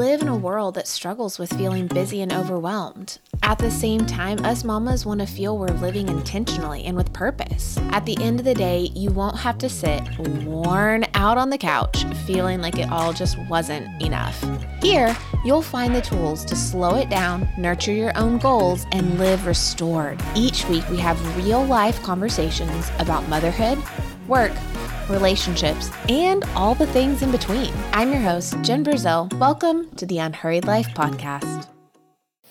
live in a world that struggles with feeling busy and overwhelmed. At the same time, us mamas want to feel we're living intentionally and with purpose. At the end of the day, you won't have to sit worn out on the couch feeling like it all just wasn't enough. Here, you'll find the tools to slow it down, nurture your own goals, and live restored. Each week, we have real life conversations about motherhood, work, relationships, and all the things in between. I'm your host, Jen Brazeal. Welcome to the Unhurried Life Podcast.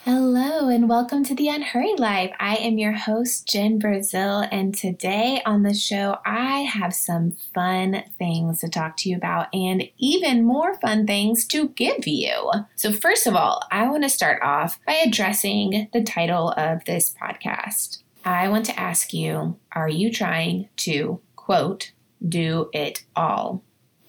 Hello, and welcome to the Unhurried Life. I am your host, Jen Brazeal, and today on the show, I have some fun things to talk to you about and even more fun things to give you. So, first of all, I want to start off by addressing the title of this podcast. I want to ask you Are you trying to, quote, do it all.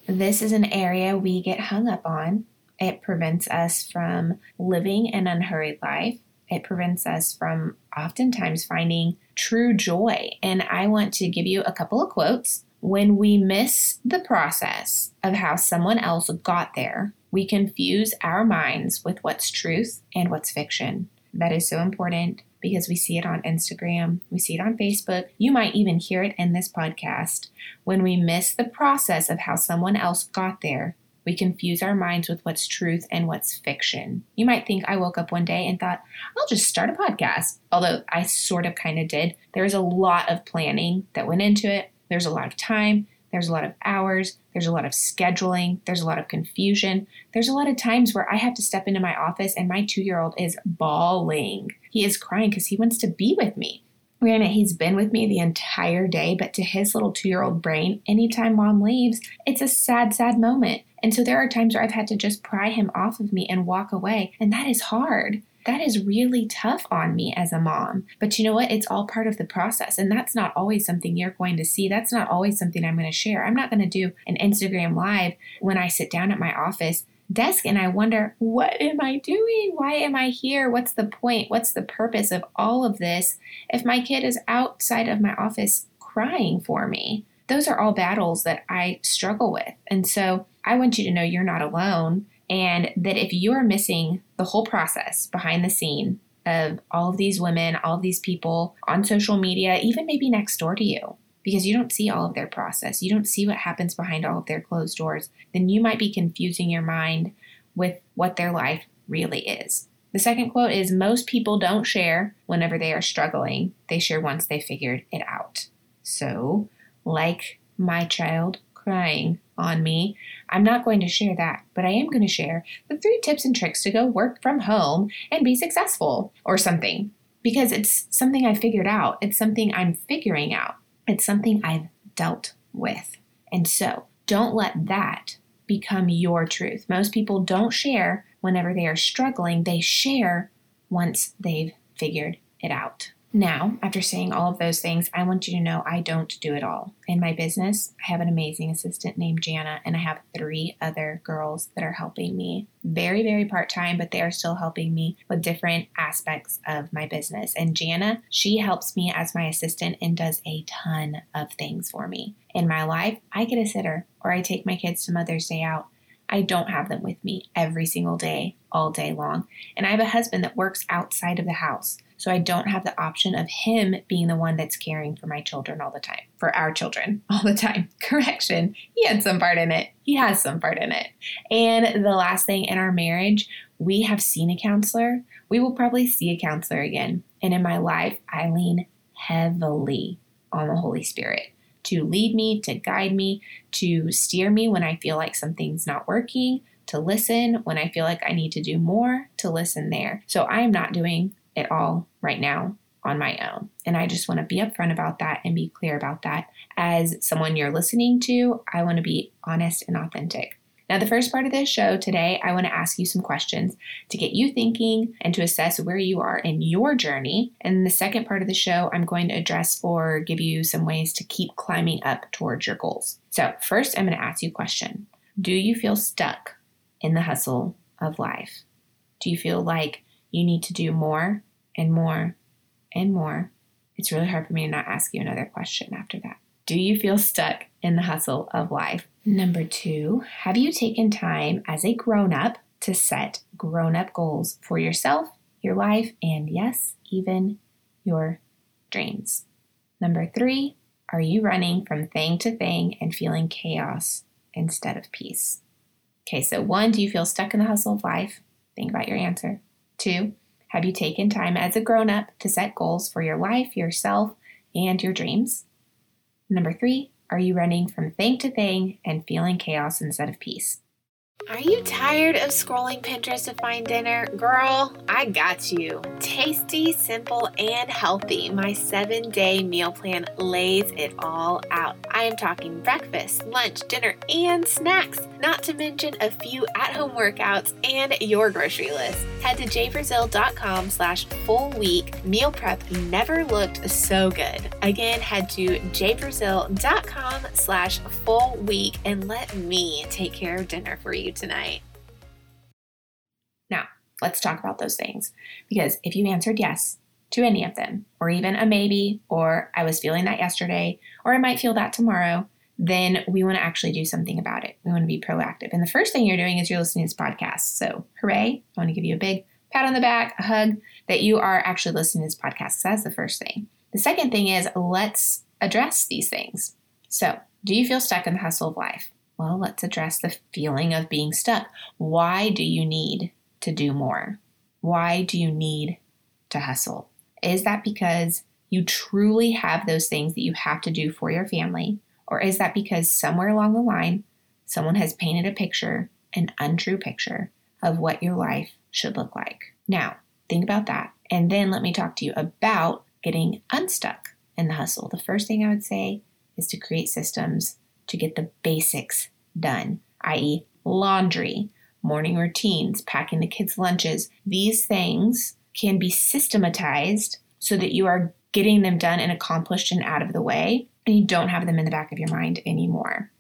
This is an area we get hung up on. It prevents us from living an unhurried life. It prevents us from oftentimes finding true joy. And I want to give you a couple of quotes. When we miss the process of how someone else got there, we confuse our minds with what's truth and what's fiction. That is so important because we see it on Instagram, we see it on Facebook. You might even hear it in this podcast. When we miss the process of how someone else got there, we confuse our minds with what's truth and what's fiction. You might think I woke up one day and thought, I'll just start a podcast. Although I sort of kind of did. There was a lot of planning that went into it, there's a lot of time, there's a lot of hours, there's a lot of scheduling, there's a lot of confusion. There's a lot of times where I have to step into my office and my two year old is bawling. He is crying because he wants to be with me. Granted, he's been with me the entire day, but to his little two year old brain, anytime mom leaves, it's a sad, sad moment. And so there are times where I've had to just pry him off of me and walk away, and that is hard that is really tough on me as a mom. But you know what? It's all part of the process. And that's not always something you're going to see. That's not always something I'm going to share. I'm not going to do an Instagram live when I sit down at my office desk and I wonder, what am I doing? Why am I here? What's the point? What's the purpose of all of this if my kid is outside of my office crying for me? Those are all battles that I struggle with. And so I want you to know you're not alone and that if you are missing the whole process behind the scene of all of these women, all of these people on social media, even maybe next door to you, because you don't see all of their process, you don't see what happens behind all of their closed doors, then you might be confusing your mind with what their life really is. The second quote is Most people don't share whenever they are struggling, they share once they figured it out. So, like my child crying on me. I'm not going to share that, but I am going to share the three tips and tricks to go work from home and be successful or something because it's something I figured out. It's something I'm figuring out. It's something I've dealt with. And so don't let that become your truth. Most people don't share whenever they are struggling, they share once they've figured it out. Now, after saying all of those things, I want you to know I don't do it all. In my business, I have an amazing assistant named Jana, and I have three other girls that are helping me. Very, very part time, but they are still helping me with different aspects of my business. And Jana, she helps me as my assistant and does a ton of things for me. In my life, I get a sitter or I take my kids to Mother's Day out. I don't have them with me every single day, all day long. And I have a husband that works outside of the house. So I don't have the option of him being the one that's caring for my children all the time, for our children all the time. Correction, he had some part in it. He has some part in it. And the last thing in our marriage, we have seen a counselor. We will probably see a counselor again. And in my life, I lean heavily on the Holy Spirit to lead me, to guide me, to steer me when I feel like something's not working, to listen when I feel like I need to do more, to listen there. So I am not doing it all right now on my own. And I just want to be upfront about that and be clear about that. As someone you're listening to, I want to be honest and authentic. Now, the first part of this show today, I want to ask you some questions to get you thinking and to assess where you are in your journey. And the second part of the show, I'm going to address or give you some ways to keep climbing up towards your goals. So, first, I'm going to ask you a question Do you feel stuck in the hustle of life? Do you feel like you need to do more and more and more. It's really hard for me to not ask you another question after that. Do you feel stuck in the hustle of life? Number two, have you taken time as a grown up to set grown up goals for yourself, your life, and yes, even your dreams. Number three, are you running from thing to thing and feeling chaos instead of peace? Okay, so one, do you feel stuck in the hustle of life? Think about your answer. Two, have you taken time as a grown up to set goals for your life, yourself, and your dreams? Number three, are you running from thing to thing and feeling chaos instead of peace? Are you tired of scrolling Pinterest to find dinner? Girl, I got you. Tasty, simple, and healthy. My seven day meal plan lays it all out. I am talking breakfast, lunch, dinner, and snacks, not to mention a few at home workouts and your grocery list. Head to jbrazeal.com slash full week. Meal prep never looked so good. Again, head to jbrazeal.com slash full week and let me take care of dinner for you tonight. Now, let's talk about those things. Because if you answered yes to any of them, or even a maybe, or I was feeling that yesterday, or I might feel that tomorrow, then we want to actually do something about it. We want to be proactive. And the first thing you're doing is you're listening to this podcast. So, hooray. I want to give you a big pat on the back, a hug that you are actually listening to this podcast. So that's the first thing. The second thing is let's address these things. So, do you feel stuck in the hustle of life? Well, let's address the feeling of being stuck. Why do you need to do more? Why do you need to hustle? Is that because you truly have those things that you have to do for your family? Or is that because somewhere along the line, someone has painted a picture, an untrue picture of what your life should look like? Now, think about that. And then let me talk to you about getting unstuck in the hustle. The first thing I would say is to create systems to get the basics done, i.e., laundry, morning routines, packing the kids' lunches. These things can be systematized so that you are getting them done and accomplished and out of the way, and you don't have them in the back of your mind anymore.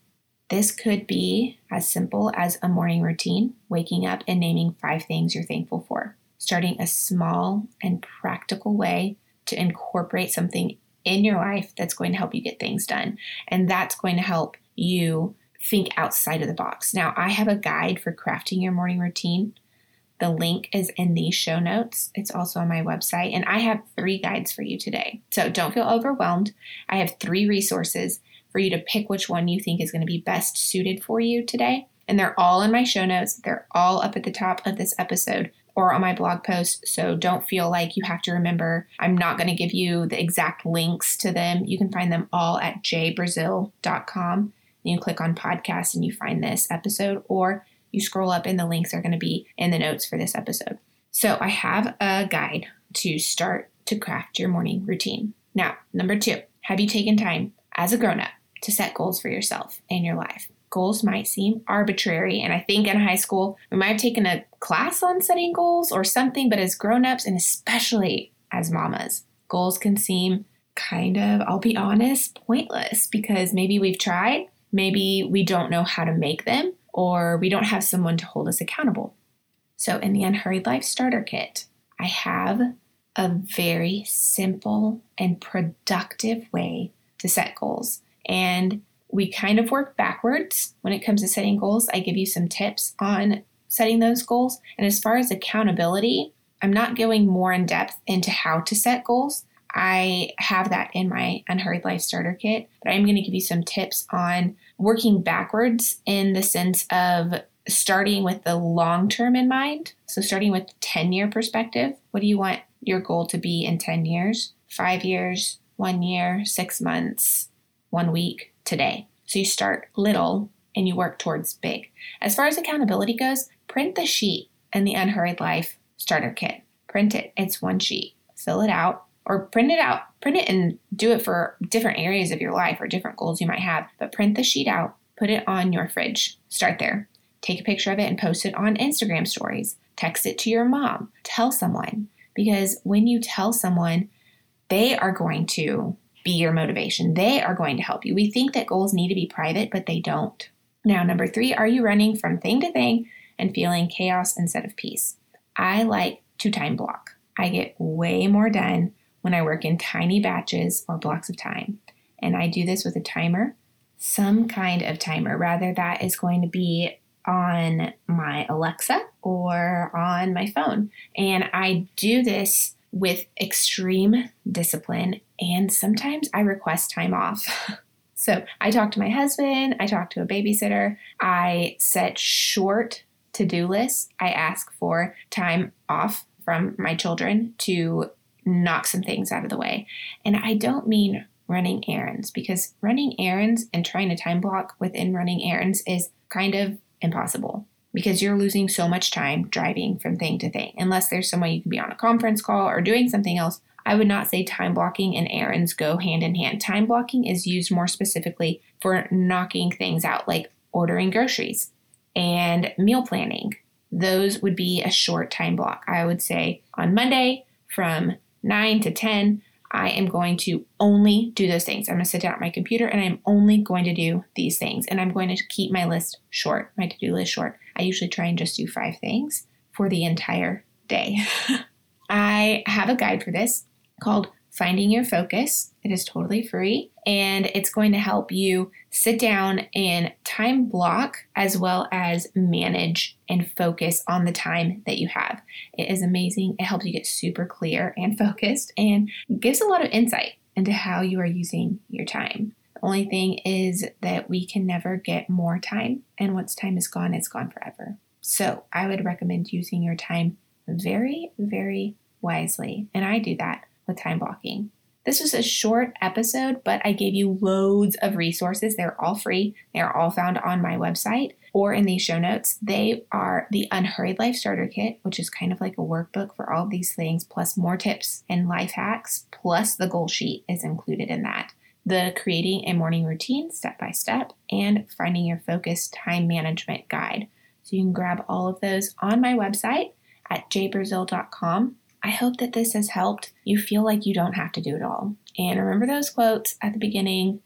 This could be as simple as a morning routine, waking up and naming five things you're thankful for, starting a small and practical way to incorporate something in your life that's going to help you get things done. And that's going to help you think outside of the box. Now, I have a guide for crafting your morning routine. The link is in the show notes. It's also on my website. And I have three guides for you today. So don't feel overwhelmed. I have three resources for you to pick which one you think is going to be best suited for you today. And they're all in my show notes. They're all up at the top of this episode or on my blog post. So don't feel like you have to remember. I'm not going to give you the exact links to them. You can find them all at jbrazeal.com. You click on podcast and you find this episode, or you scroll up and the links are going to be in the notes for this episode. So I have a guide to start to craft your morning routine. Now, number two, have you taken time as a grown up to set goals for yourself and your life? goals might seem arbitrary. And I think in high school, we might have taken a class on setting goals or something, but as grown-ups and especially as mamas, goals can seem kind of, I'll be honest, pointless because maybe we've tried, maybe we don't know how to make them, or we don't have someone to hold us accountable. So in the Unhurried Life Starter Kit, I have a very simple and productive way to set goals. And we kind of work backwards when it comes to setting goals. I give you some tips on setting those goals. And as far as accountability, I'm not going more in depth into how to set goals. I have that in my Unhurried Life Starter Kit, but I'm going to give you some tips on working backwards in the sense of starting with the long term in mind. So, starting with 10 year perspective, what do you want your goal to be in 10 years? Five years, one year, six months, one week, today. So you start little and you work towards big. As far as accountability goes, print the sheet in the Unhurried Life Starter Kit. Print it, it's one sheet. Fill it out or print it out. Print it and do it for different areas of your life or different goals you might have. But print the sheet out, put it on your fridge. Start there. Take a picture of it and post it on Instagram stories. Text it to your mom. Tell someone. Because when you tell someone, they are going to be your motivation. They are going to help you. We think that goals need to be private, but they don't. Now, number three, are you running from thing to thing and feeling chaos instead of peace? I like to time block. I get way more done when I work in tiny batches or blocks of time. And I do this with a timer, some kind of timer. Rather, that is going to be on my Alexa or on my phone. And I do this with extreme discipline, and sometimes I request time off. so I talk to my husband, I talk to a babysitter, I set short to do lists, I ask for time off from my children to knock some things out of the way. And I don't mean running errands because running errands and trying to time block within running errands is kind of impossible because you're losing so much time driving from thing to thing. Unless there's someone you can be on a conference call or doing something else, I would not say time blocking and errands go hand in hand. Time blocking is used more specifically for knocking things out, like ordering groceries and meal planning. Those would be a short time block. I would say on Monday from 9 to 10, I am going to only do those things. I'm going to sit down at my computer and I'm only going to do these things. And I'm going to keep my list short, my to do list short. I usually try and just do five things for the entire day. I have a guide for this called Finding Your Focus. It is totally free and it's going to help you sit down and time block as well as manage and focus on the time that you have. It is amazing. It helps you get super clear and focused and gives a lot of insight into how you are using your time. The only thing is that we can never get more time, and once time is gone, it's gone forever. So I would recommend using your time very, very wisely. And I do that with time blocking. This was a short episode, but I gave you loads of resources. They're all free. They're all found on my website or in these show notes. They are the Unhurried Life Starter Kit, which is kind of like a workbook for all these things, plus more tips and life hacks, plus the goal sheet is included in that. The Creating a Morning Routine Step by Step and Finding Your Focus Time Management Guide. So you can grab all of those on my website at jbrazeal.com I hope that this has helped you feel like you don't have to do it all. And remember those quotes at the beginning.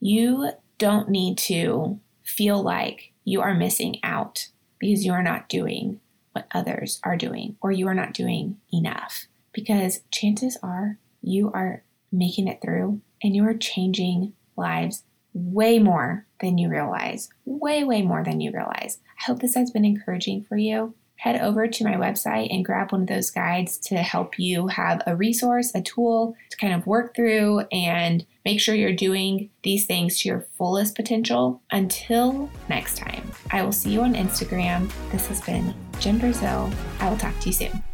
You don't need to feel like you are missing out because you are not doing what others are doing or you are not doing enough. Because chances are you are making it through and you are changing lives way more than you realize. Way, way more than you realize. I hope this has been encouraging for you head over to my website and grab one of those guides to help you have a resource, a tool to kind of work through and make sure you're doing these things to your fullest potential. Until next time, I will see you on Instagram. This has been Jen Brazeal. I will talk to you soon.